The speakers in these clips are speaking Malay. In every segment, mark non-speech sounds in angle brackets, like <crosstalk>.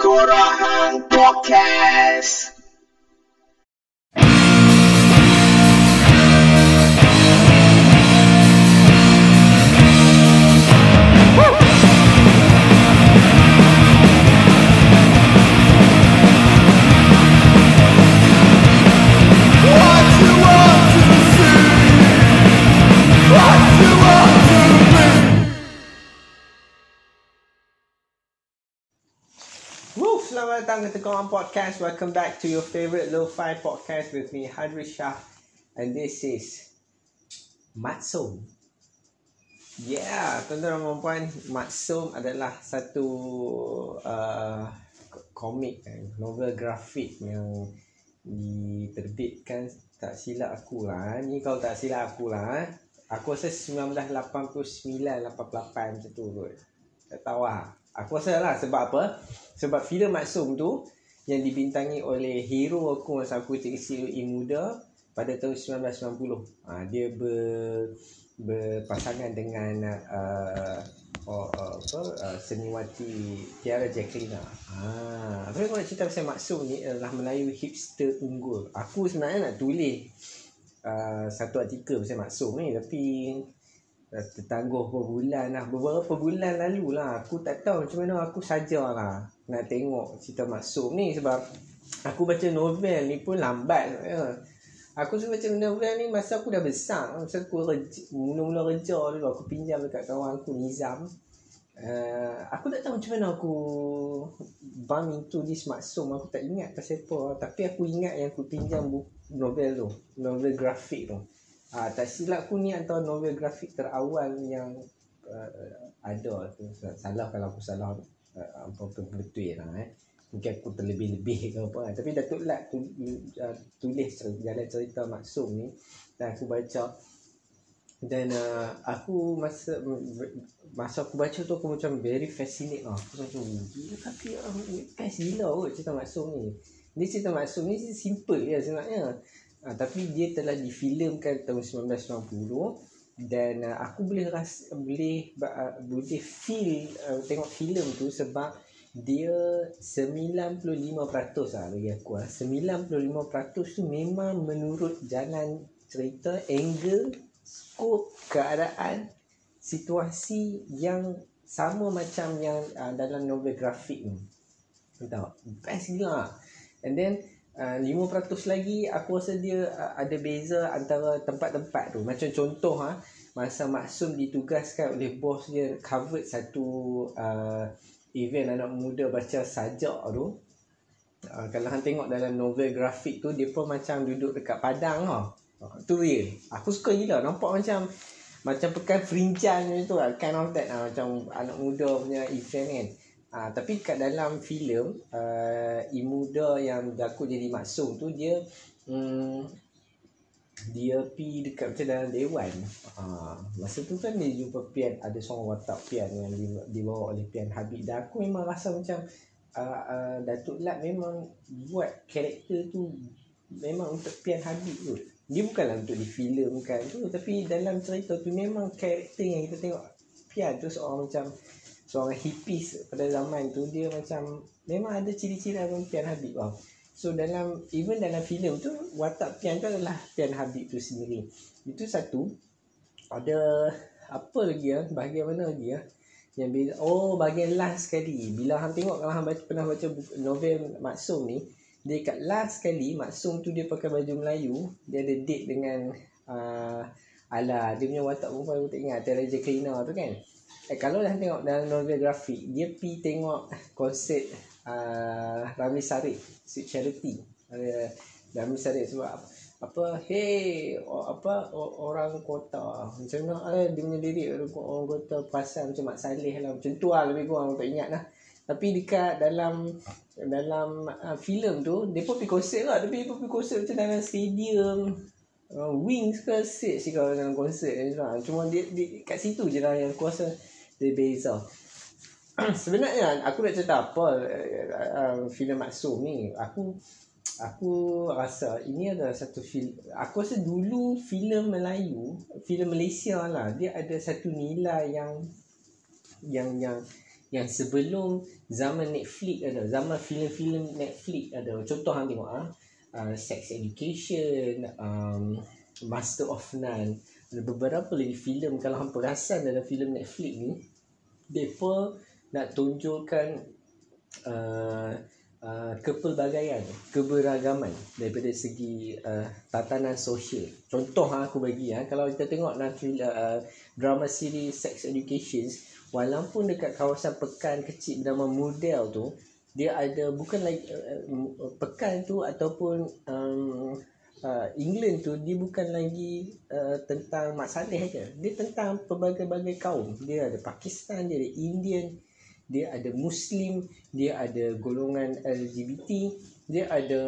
Kurahan Podcast. Datang ke Tekongan Podcast. Welcome back to your favorite Lo-Fi podcast with me, Hadri Shah. And this is Matsum. Yeah, tuan-tuan dan puan Matsum adalah satu uh, komik, novel grafik yang diterbitkan tak silap aku lah. eh. Ni kalau tak silap aku lah. eh. Aku rasa 1989, 88 macam tu kot. Tak tahu lah. Aku rasa lah sebab apa? Sebab filem Maksum tu yang dibintangi oleh hero aku masa aku kecil muda pada tahun 1990. Ha, dia ber, berpasangan dengan uh, oh, uh, apa uh, seniwati Tiara Jacqueline. Ha, tapi kalau nak cerita pasal Maksum ni adalah Melayu hipster unggul. Aku sebenarnya nak tulis uh, satu artikel pasal Maksum ni tapi tertangguh beberapa bulan lah beberapa bulan lalu lah aku tak tahu macam mana aku saja lah nak tengok cerita Maksum ni sebab aku baca novel ni pun lambat. Ya. aku suka baca novel ni masa aku dah besar. Masa aku reja, mula-mula kerja dulu aku pinjam dekat kawan aku Nizam. Uh, aku tak tahu macam mana aku bump into this maksum. Aku tak ingat pasal apa. Tapi aku ingat yang aku pinjam buku novel tu novel grafik tu Ah, tak silap aku ni antara novel grafik terawal yang uh, ada tu. Salah kalau aku salah uh, apa tu betul lah eh. Mungkin aku terlebih-lebih ke apa. Tapi Datuk Lat tu, uh, tulis jalan cerita Maksum ni dan aku baca dan uh, aku masa masa aku baca tu aku macam very fascinate lah. Aku macam gila tapi uh, best gila kot cerita Maksum ni. Ni cerita Maksum ni simple je sebenarnya. Uh, tapi dia telah difilmkan tahun 1990 dan uh, aku boleh ras boleh uh, boleh feel uh, tengok filem tu sebab dia 95% lah bagi aku lah. 95% tu memang menurut jalan cerita, angle, skop, keadaan, situasi yang sama macam yang uh, dalam novel grafik ni. Tahu? Best gila. And then uh, 5% lagi aku rasa dia uh, ada beza antara tempat-tempat tu. Macam contoh ha, masa Maksum ditugaskan oleh bos dia covered satu uh, event anak muda baca sajak tu. Uh, kalau hang tengok dalam novel grafik tu dia pun macam duduk dekat padang ha. Uh, tu real. Aku suka gila nampak macam macam pekan frinjan macam tu lah. Kind of that lah. Macam anak muda punya event kan. Ah, tapi kat dalam filem uh, Imuda yang berlaku jadi maksum tu dia um, dia pi dekat macam dalam dewan. Ah, masa tu kan dia jumpa Pian ada seorang watak Pian yang di- dibawa oleh Pian Habib dan aku memang rasa macam uh, uh, Datuk Lat memang buat karakter tu memang untuk Pian Habib tu. Dia bukanlah untuk difilmkan tu tapi dalam cerita tu memang karakter yang kita tengok Pian tu seorang macam seorang hippies pada zaman tu dia macam memang ada ciri-ciri abang Pian Habib tau. So dalam even dalam filem tu watak Pian tu adalah Pian Habib tu sendiri. Itu satu. Ada apa lagi ya? Bahagian mana lagi ya? Yang beza. Oh, bahagian last sekali. Bila hang tengok kalau hang baca, pernah baca buku, novel Maksum ni, dia kat last sekali Maksum tu dia pakai baju Melayu, dia ada date dengan uh, Ala, dia punya watak perempuan aku tak ingat, Tera Jacqueline tu kan. Eh, kalau dah tengok dalam novel grafik, dia pi tengok konsert uh, Ramli Sarip, Sweet Charity. Ada Ramli Sarip sebab apa hey o, apa o, orang kota. Macam mana eh, dia punya lirik orang, orang kota perasan macam Mak Saleh lah. Macam tu lah lebih kurang tak ingat lah. Tapi dekat dalam dalam uh, filem tu dia pun pergi konsert lah. Tapi dia pun pergi konsert macam dalam stadium uh, wings ke set sih kalau dalam konsert ni lah. cuma dia, dia kat situ je lah yang aku rasa dia beza <coughs> sebenarnya aku nak cerita apa uh, uh, filem Maksum ni. Aku aku rasa ini adalah satu filem aku rasa dulu filem Melayu filem Malaysia lah dia ada satu nilai yang yang yang yang sebelum zaman Netflix ada zaman filem-filem Netflix ada. Contoh hang tengok ah uh, sex education um, master of none. Ada beberapa lagi filem. Kalau hang perasan dalam filem Netflix ni depa nak tunjukkan uh, uh, kepelbagaian keberagaman daripada segi uh, tatanan sosial. Contoh aku bagi ha, kalau kita tengok dalam uh, drama series sex education walaupun dekat kawasan pekan kecil bernama model tu dia ada bukan lagi uh, uh, pekan tu ataupun um, uh, England tu dia bukan lagi uh, tentang Mak Saleh je dia tentang pelbagai-bagai kaum. Dia ada Pakistan dia ada Indian dia ada Muslim dia ada golongan LGBT dia ada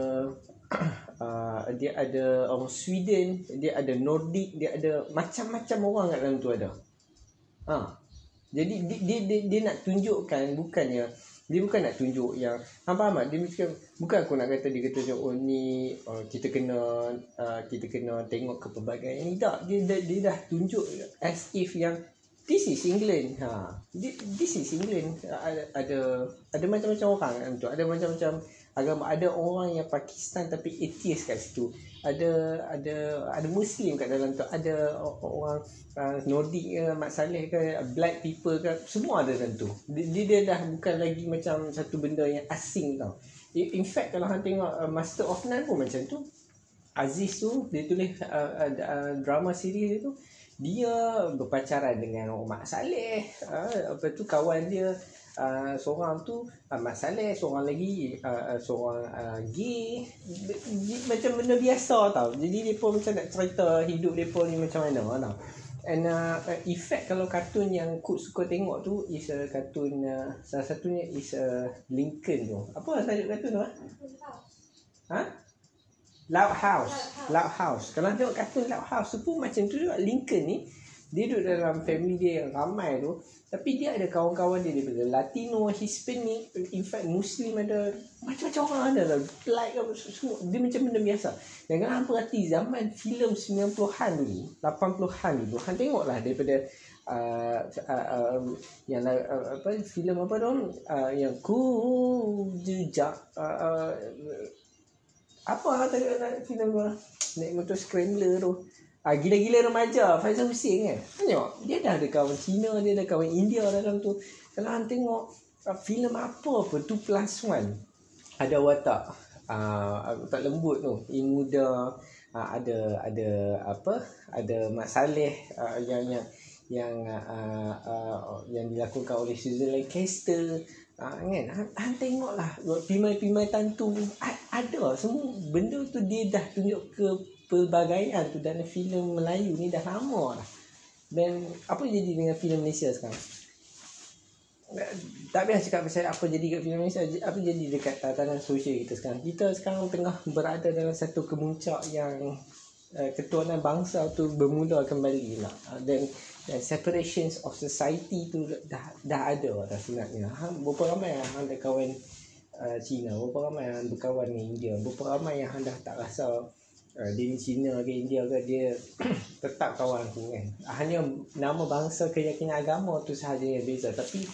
<coughs> uh, dia ada orang Sweden dia ada Nordic dia ada macam-macam orang kat dalam tu ada. Ha. Jadi dia, dia, dia, dia nak tunjukkan bukannya dia bukan nak tunjuk yang apa faham tak? Dia macam bukan aku nak kata dia kata macam oh ni uh, kita kena uh, kita kena tengok ke pelbagai ni tak. Dia, dia, dia dah tunjuk as if yang this is England. Ha. This is England. Ada ada, ada macam-macam orang. Ada macam-macam agama ada orang yang Pakistan tapi atheist kat situ. Ada ada ada muslim kat dalam tu. Ada orang uh, nordic ke mak saleh ke black people ke semua ada dalam tu. Dia, dia dah bukan lagi macam satu benda yang asing tau. In fact kalau hang tengok uh, master of none pun macam tu. Aziz tu dia tulis uh, uh, uh, drama series tu. Dia berpacaran dengan orang mak saleh. Uh, apa tu kawan dia uh, seorang tu uh, Mat Saleh seorang lagi uh, uh, seorang uh, gay. Macam benda biasa tau. Jadi dia pun macam nak cerita hidup dia pun ni macam mana tau. And uh, effect kalau kartun yang Kut suka tengok tu is a kartun uh, salah satunya is a Lincoln tu. Apa tajuk kartun tu ha? ha? Loud House. Loud House. Kalau tengok kartun Loud House tu pun macam tu juga. Lincoln ni Dia duduk dalam family dia yang ramai tu tapi dia ada kawan-kawan dia daripada Latino, Hispanic, in fact Muslim ada macam-macam orang ada lah. Black apa semua. Dia macam benda biasa. Dan kalau hampa hati zaman filem 90-an dulu, 80-an dulu, hang tengoklah daripada uh, uh, uh, yang uh, apa filem apa tu uh, yang ku jejak uh, uh, apa kata filem tu naik motor scrambler tu Ah, gila-gila remaja Faizal Hussein kan Tengok. Dia dah ada kawan Cina Dia ada kawan India dalam tu. Kalau anda tengok uh, filem apa apa tu plus one. Ada watak. Uh, Tak lembut tu. Yang muda uh, Ada Ada Apa? Ada Mak Saleh uh, Yang Yang yang uh, uh, yang dilakukan oleh Susan Lancaster. Uh, kan? Han tengoklah. Pimai-pimai tantu. Ada. Semua benda tu dia dah tunjuk ke pelbagaian tu dalam filem Melayu ni dah lama dah. Dan apa jadi dengan filem Malaysia sekarang? Tak biasa cakap pasal apa jadi kat filem Malaysia, apa jadi dekat tatanan sosial kita sekarang. Kita sekarang tengah berada dalam satu kemuncak yang uh, ketuanan bangsa tu bermula kembali lah. Uh, dan dan separations of society tu dah dah ada dah sebenarnya. Ha, berapa ramai yang ada kawan uh, Cina, berapa ramai yang berkawan dengan India, berapa ramai yang dah tak rasa uh, dia ni Cina ke India ke dia <clears throat> tetap kawan aku kan. Hanya nama bangsa keyakinan agama tu sahaja yang beza. Tapi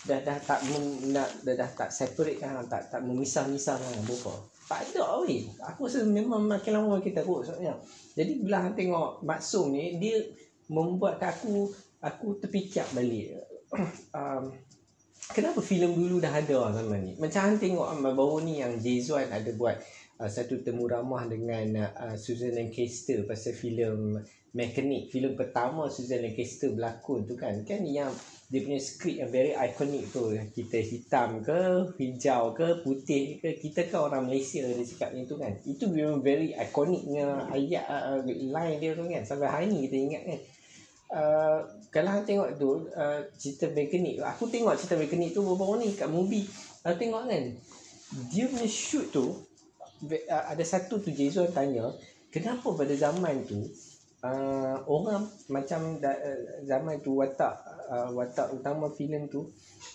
dah dah tak mem, nak dah, dah tak separate kan tak tak memisah-misah kan apa tak ada weh aku rasa memang makin lama makin teruk sebenarnya jadi bila hang tengok Maksum ni dia membuat aku aku terfikir balik. <clears throat> Um, kenapa filem dulu dah ada zaman ni? Macam hang tengok baru ni yang Jayzuan ada buat uh, satu temu ramah dengan uh, Susan Lancaster pasal filem Mechanic. Filem pertama Susan Lancaster berlakon tu kan. Kan yang dia punya skrip yang very iconic tu kita hitam ke hijau ke putih ke kita kan orang Malaysia dia cakap macam tu kan. Itu memang very iconicnya ayat uh, line dia tu kan. Sampai hari ni kita ingat kan. Uh, kalau hang tengok tu uh, cerita mekanik aku tengok cerita mekanik tu baru-baru ni kat movie. Aku tengok kan dia punya shoot tu ada satu tu Jason tanya kenapa pada zaman tu uh, orang macam da, zaman tu watak uh, watak utama filem tu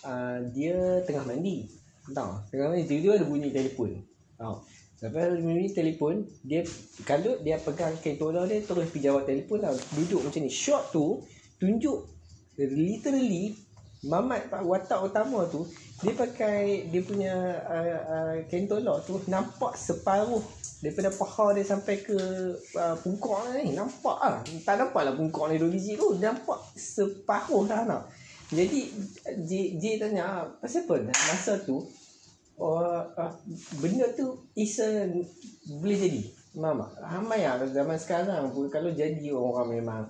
uh, dia tengah mandi. Tahu tengah mandi dia ada bunyi telefon. Tahu Lepas bunyi telefon dia kalau dia pegang tolong dia terus pergi jawab telefon lah. Duduk macam ni. Shot tu tunjuk literally Mamat watak utama tu dia pakai dia punya uh, uh, kentolok tu nampak separuh daripada paha dia sampai ke uh, pungkok ni. Nampak ah tak nampak lah pungkok ni dua biji tu. Nampak separuh dah nak. Jadi J, J tanya pasal apa? Masa tu oh, uh, benda tu is a, boleh jadi. Mama, ramai lah zaman sekarang. Pun kalau jadi orang memang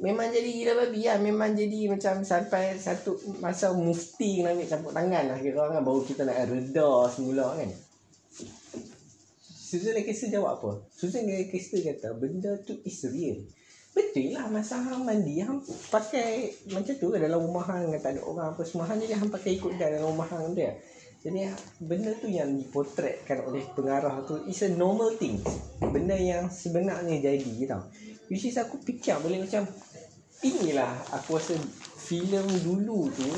Memang jadi gila babi lah Memang jadi macam sampai satu masa mufti kena ambil campur tangan lah Kira orang kan baru kita nak reda semula kan Susan Lancaster jawab apa? Susan Lancaster kata benda tu is real Betul lah masa hang mandi Hang pakai macam tu dalam rumah hang Tak ada orang apa semua Hang jadi hang pakai ikut dalam rumah hang dia jadi benda tu yang dipotretkan oleh pengarah tu is a normal thing. Benda yang sebenarnya jadi tau. Which is aku fikir boleh macam inilah aku rasa filem dulu tu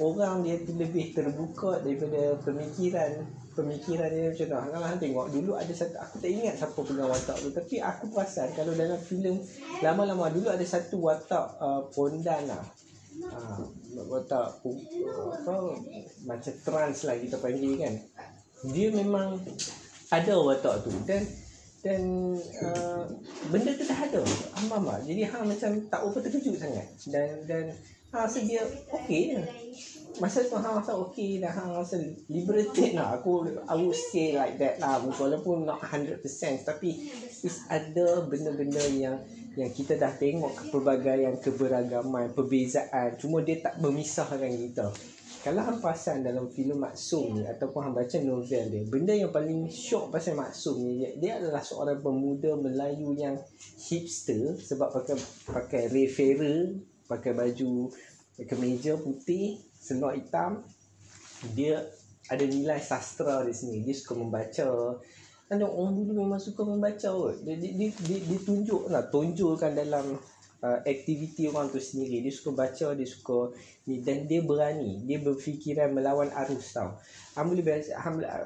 orang dia lebih terbuka daripada pemikiran. Pemikiran dia macam tu. Kalau hang tengok dulu ada satu aku tak ingat siapa pegang watak tu tapi aku perasan kalau dalam filem lama-lama dulu ada satu watak uh, pondan lah. Ha, watak apa macam trans lah kita panggil kan. Dia memang ada watak tu. Dan dan uh, benda tu dah ada. Amam lah jadi hang macam tak apa terkejut sangat. Dan dan ha rasa dia okey je. Masa tu hang rasa okey dah hang rasa liberated lah. Aku I would say like that lah. Walaupun not 100% tapi is ada benda-benda yang yang kita dah tengok pelbagaian keberagaman, perbezaan. Cuma dia tak memisahkan kita. Kalau hang perasan dalam filem Maksum ni ataupun hang baca novel dia, benda yang paling syok pasal Maksum ni dia, adalah seorang pemuda Melayu yang hipster sebab pakai pakai Ferrer, pakai baju kemeja putih, selok hitam. Dia ada nilai sastra di sini. Dia suka membaca, ada orang dulu memang suka membaca kot. Dia, dia, dia, dia, dia tunjuk lah, tunjukkan dalam uh, aktiviti orang tu sendiri. Dia suka baca, dia suka ni dan dia berani. Dia berfikiran melawan arus tau. Aku boleh,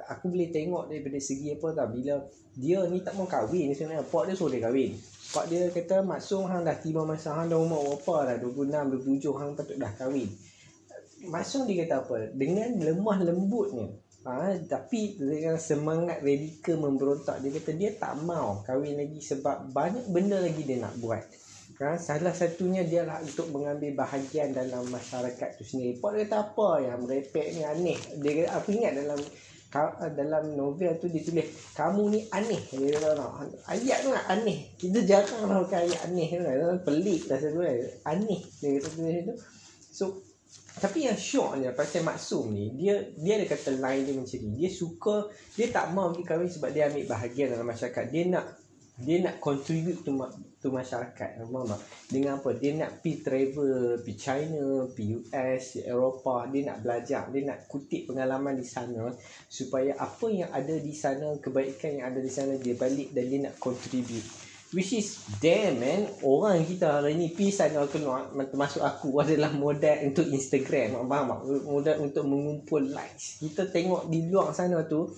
aku boleh tengok daripada segi apa tau. Bila dia ni tak mau kahwin sebenarnya. Pak dia suruh dia kahwin. Pak dia kata maksud hang dah tiba masa hang dah umur berapa dah 26, 27 hang patut dah kahwin. Maksud dia kata apa? Dengan lemah lembutnya ha, tapi dengan semangat radikal memberontak dia kata dia tak mau kahwin lagi sebab banyak benda lagi dia nak buat ha, salah satunya dia lah untuk mengambil bahagian dalam masyarakat tu sendiri. Pak dia kata apa yang merepek ni aneh. Dia aku ingat dalam dalam novel tu dia tulis kamu ni aneh. Dia kata ayat tu nak aneh. Kita jarang lah pakai ayat aneh tu pelik dah sebenarnya aneh dia kata tu so tapi yang syoknya pasal Maksum ni dia dia ada kata lain dia macam ni. Dia suka dia tak mau pergi kahwin sebab dia ambil bahagian dalam masyarakat. Dia nak dia nak contribute to, to masyarakat. Faham tak? Dengan apa? Dia nak pi travel pi China pi US pi Eropah. Dia nak belajar. Dia nak kutip pengalaman di sana. Supaya apa yang ada di sana kebaikan yang ada di sana dia balik dan dia nak contribute. Which is damn man. Orang kita hari ni Pisah kalau keluar Termasuk aku adalah modal untuk Instagram. Faham tak? Modal untuk mengumpul likes. Kita tengok di luar sana tu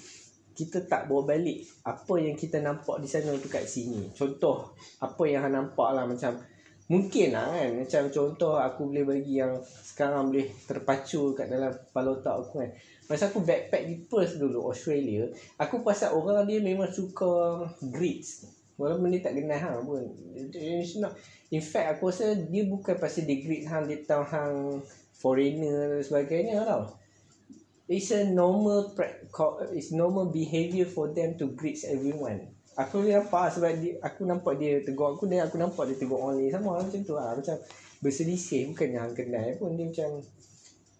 Kita tak bawa balik Apa yang kita nampak di sana tu kat sini Contoh Apa yang saya nampak lah macam Mungkin lah kan Macam contoh aku boleh bagi yang Sekarang boleh terpacu kat dalam kepala otak aku kan Masa aku backpack di Perth dulu Australia Aku pasal orang dia memang suka Grits Walaupun dia tak kenal hang pun. It's not. In fact aku rasa dia bukan pasal dia greet hang dia tahu hang foreigner dan sebagainya tau. It's a normal it's normal behaviour for them to greet everyone. Aku ni apa sebab dia, aku nampak dia tegur aku dan aku nampak dia tegur orang lain sama macam tu lah. Macam berselisih bukan yang kenal pun dia macam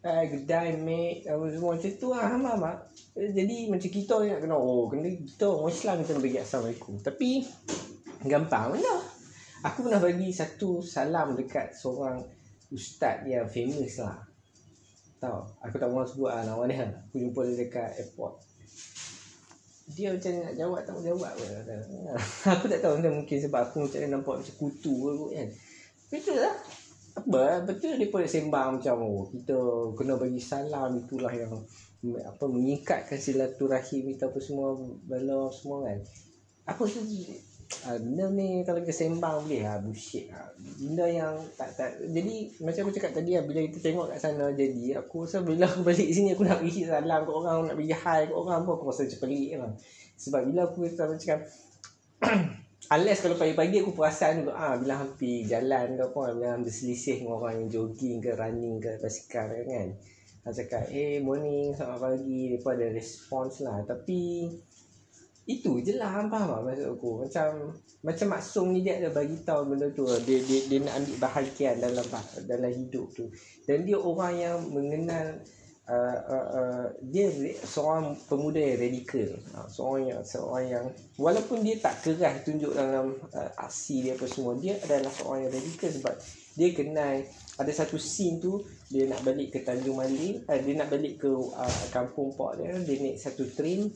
uh, kedai mate apa semua macam tu lah faham tak jadi macam kita nak kena oh kena kita orang Islam kita nak bagi Assalamualaikum tapi gampang mana aku pernah bagi satu salam dekat seorang ustaz yang famous lah tahu? Aku tak mahu sebut lah nama dia. Aku jumpa dia dekat airport. Dia macam nak jawab tak jawab pun <laughs> aku tak tahu macam mungkin sebab aku macam nampak macam kutu ke kan. Betul lah apa? Betul dia pun sembang macam oh, kita kena bagi salam itulah yang apa mengikatkan silaturahim kita apa semua bala semua kan. Apa tu uh, benda ni kalau kita sembang boleh lah bullshit lah. Benda yang tak tak jadi macam aku cakap tadi lah bila kita tengok kat sana jadi aku rasa bila aku balik sini aku nak pergi salam kat orang nak pergi hi kat orang pun aku rasa macam pelik lah. Sebab bila aku macam <clears throat> Unless kalau pagi-pagi aku perasan tu ah bila hampir jalan ke apa bila hampir selisih dengan orang yang jogging ke running ke basikal kan. Aku cakap, hey morning, selamat pagi. Mereka ada respons lah. Tapi itu je lah faham tak maksud aku macam macam maksum ni dia ada bagi tahu benda tu. Dia, dia dia nak ambil bahagian dalam dalam hidup tu. Dan dia orang yang mengenal uh, uh, uh, dia seorang pemuda yang radikal. Uh, seorang yang seorang yang walaupun dia tak keras tunjuk dalam uh, aksi dia apa semua dia adalah seorang yang radikal sebab dia kenal ada satu scene tu dia nak balik ke Tanjung Maling uh, dia nak balik ke uh, kampung pak dia dia naik satu train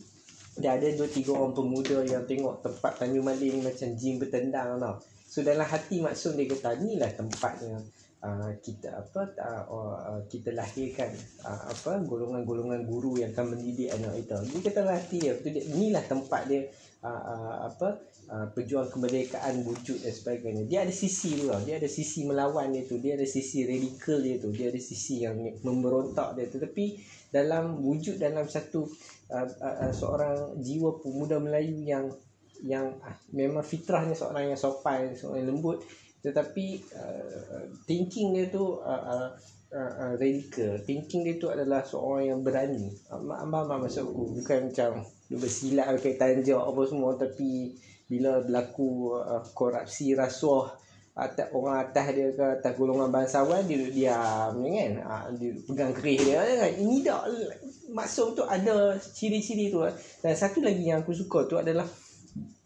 dia ada dua tiga orang pemuda yang tengok tempat Tanjung Maling macam jim bertendang tau. So dalam hati maksud dia kata ni lah tempatnya uh, kita apa uh, kita lahirkan uh, apa golongan-golongan guru yang akan mendidik anak kita. Dia kata hati dia betul dia inilah tempat dia uh, uh, apa uh, pejuang kemerdekaan wujud dan sebagainya. Dia ada sisi tu. Dia ada sisi melawan dia tu. Dia ada sisi radikal dia tu. Dia ada sisi yang memberontak dia tu. Tapi dalam wujud dalam satu uh, uh, uh, seorang jiwa pemuda Melayu yang yang uh, memang fitrahnya seorang yang sopan, seorang yang lembut. Tetapi uh, thinking dia tu uh, uh, uh, uh, radical. Thinking dia tu adalah seorang yang berani. Ambang ambang masuk aku. Bukan macam dia bersilat kaitan je apa semua. Tapi bila berlaku uh, korupsi rasuah atas orang atas dia ke atas golongan bangsawan dia duduk diam kan? Ha, dia pegang kerih dia kan? Ini dah maksud tu ada ciri-ciri tu dan satu lagi yang aku suka tu adalah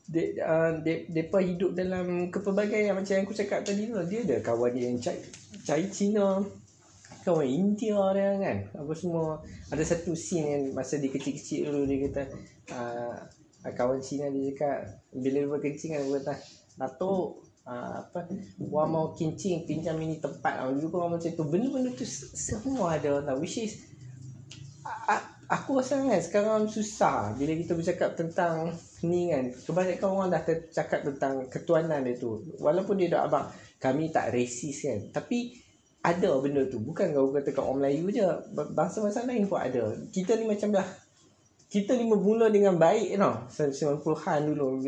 de, uh, de, depa hidup dalam kepelbagaian macam yang aku cakap tadi tu dia ada kawan dia yang cai cai Cina kawan India dia kan apa semua. Ada satu scene yang masa dia kecil-kecil dulu dia kata uh, kawan Cina dia cakap bila dia berkencing kan dia kata Datuk uh, apa Wah mau kencing pinjam ini tempat. Lah. Dulu macam tu. Benda-benda tu semua ada lah Which is aku rasa kan sekarang susah bila kita bercakap tentang ni kan. Kebanyakan orang dah cakap tentang ketuanan dia tu. Walaupun dia dah abang kami tak resis kan. Tapi ada benda tu. Bukan kau kata kat orang Melayu je. Bangsa-bangsa lain pun ada. Kita ni macam dah kita ni bermula dengan baik tau. 90-an dulu.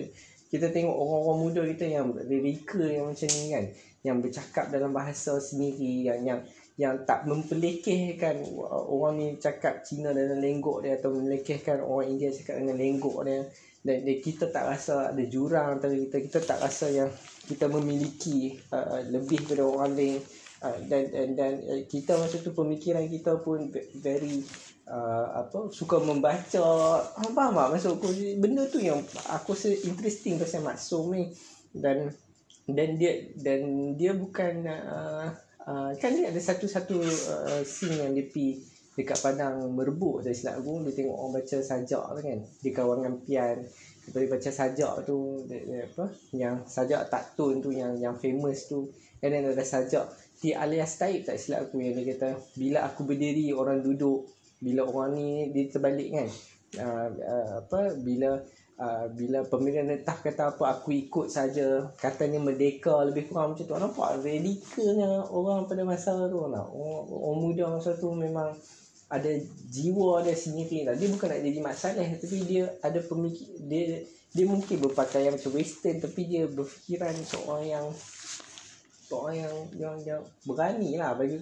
Kita tengok orang-orang muda kita yang radical yang macam ni kan. Yang bercakap dalam bahasa sendiri yang yang yang tak mempelekehkan. Orang ni cakap Cina dengan lenggok dia atau melekehkan orang India cakap dengan lenggok dia. Dan, kita tak rasa ada jurang antara kita. Kita tak rasa yang kita memiliki uh, lebih daripada orang lain. Uh, dan dan dan uh, kita masa tu pemikiran kita pun very uh, apa suka membaca. Apa apa masuk aku? Benda tu yang aku rasa interesting pasal maksum ni. Dan dan dia dan dia bukan uh, Ah, kan dia ada satu-satu uh, scene yang dia pergi dekat padang merbuk saya silap aku dia tengok orang baca sajak tu kan. Dia kawan dengan pian dia baca sajak tu dia, dia, apa yang sajak tak tun tu yang yang famous tu. And then ada sajak di alias taib tak silap aku yang dia kata bila aku berdiri orang duduk. Bila orang ni dia terbalik kan. Uh, uh, apa bila Uh, bila pemilihan letah kata apa aku ikut saja. Katanya merdeka lebih kurang macam tu. Nampak radikalnya orang pada masa tu. Nak orang, orang muda masa tu memang ada jiwa dia sendiri lah. dia bukan nak jadi masalah tapi dia ada pemikir dia dia mungkin berpakaian macam western tapi dia berfikiran seorang yang seorang yang yang, yang berani lah. Bagi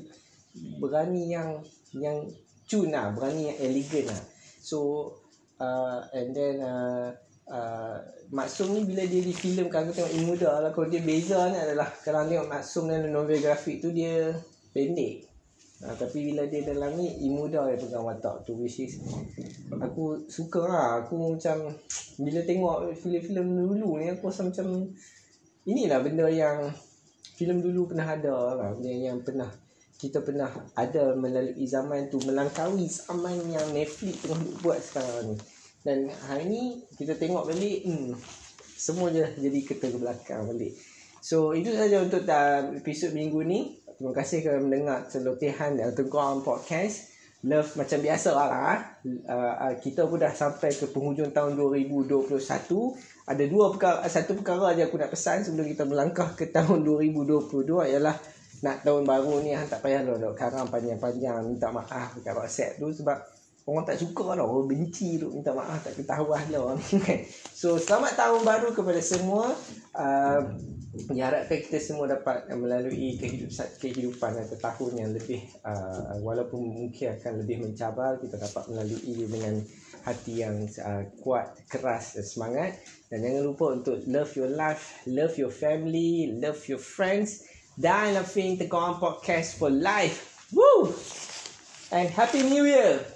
berani yang yang cun lah berani yang elegan lah. So uh, and then uh, uh, Maksum ni bila dia difilmkan aku tengok ilmu dah lah kalau dia beza ni adalah kalau tengok Maksum dalam novel grafik tu dia pendek. Uh, tapi bila dia dalam ni ilmu dah dia pegang watak tu which is aku suka lah. Aku macam bila tengok filem-filem dulu ni aku rasa macam inilah benda yang filem dulu pernah ada lah. Yang, yang pernah kita pernah ada melalui zaman tu melangkaui zaman yang Netflix tengah buat sekarang ni dan hari ni kita tengok balik hmm, semua je jadi kereta ke belakang balik. So itu saja untuk uh, episod minggu ni. Terima kasih kerana mendengar celotehan dan tengkuang podcast. love macam biasa lah ah. Uh, uh, kita pun dah sampai ke penghujung tahun 2021 ada dua perkara satu perkara aja aku nak pesan sebelum kita melangkah ke tahun 2022 ialah nak tahun baru ni ah, tak payah lah dok karang panjang-panjang minta maaf dekat WhatsApp tu sebab orang tak suka lah orang benci tu minta maaf tak ketahuan lah kan. So selamat tahun baru kepada semua. Uh, diharapkan kita semua dapat melalui kehidupan kehidupan atau tahun yang lebih uh, walaupun mungkin akan lebih mencabar kita dapat melalui dengan hati yang uh, kuat keras dan semangat. Dan jangan lupa untuk love your life love your family love your friends. Dan loving the Gone Podcast for life. Woo! And happy new year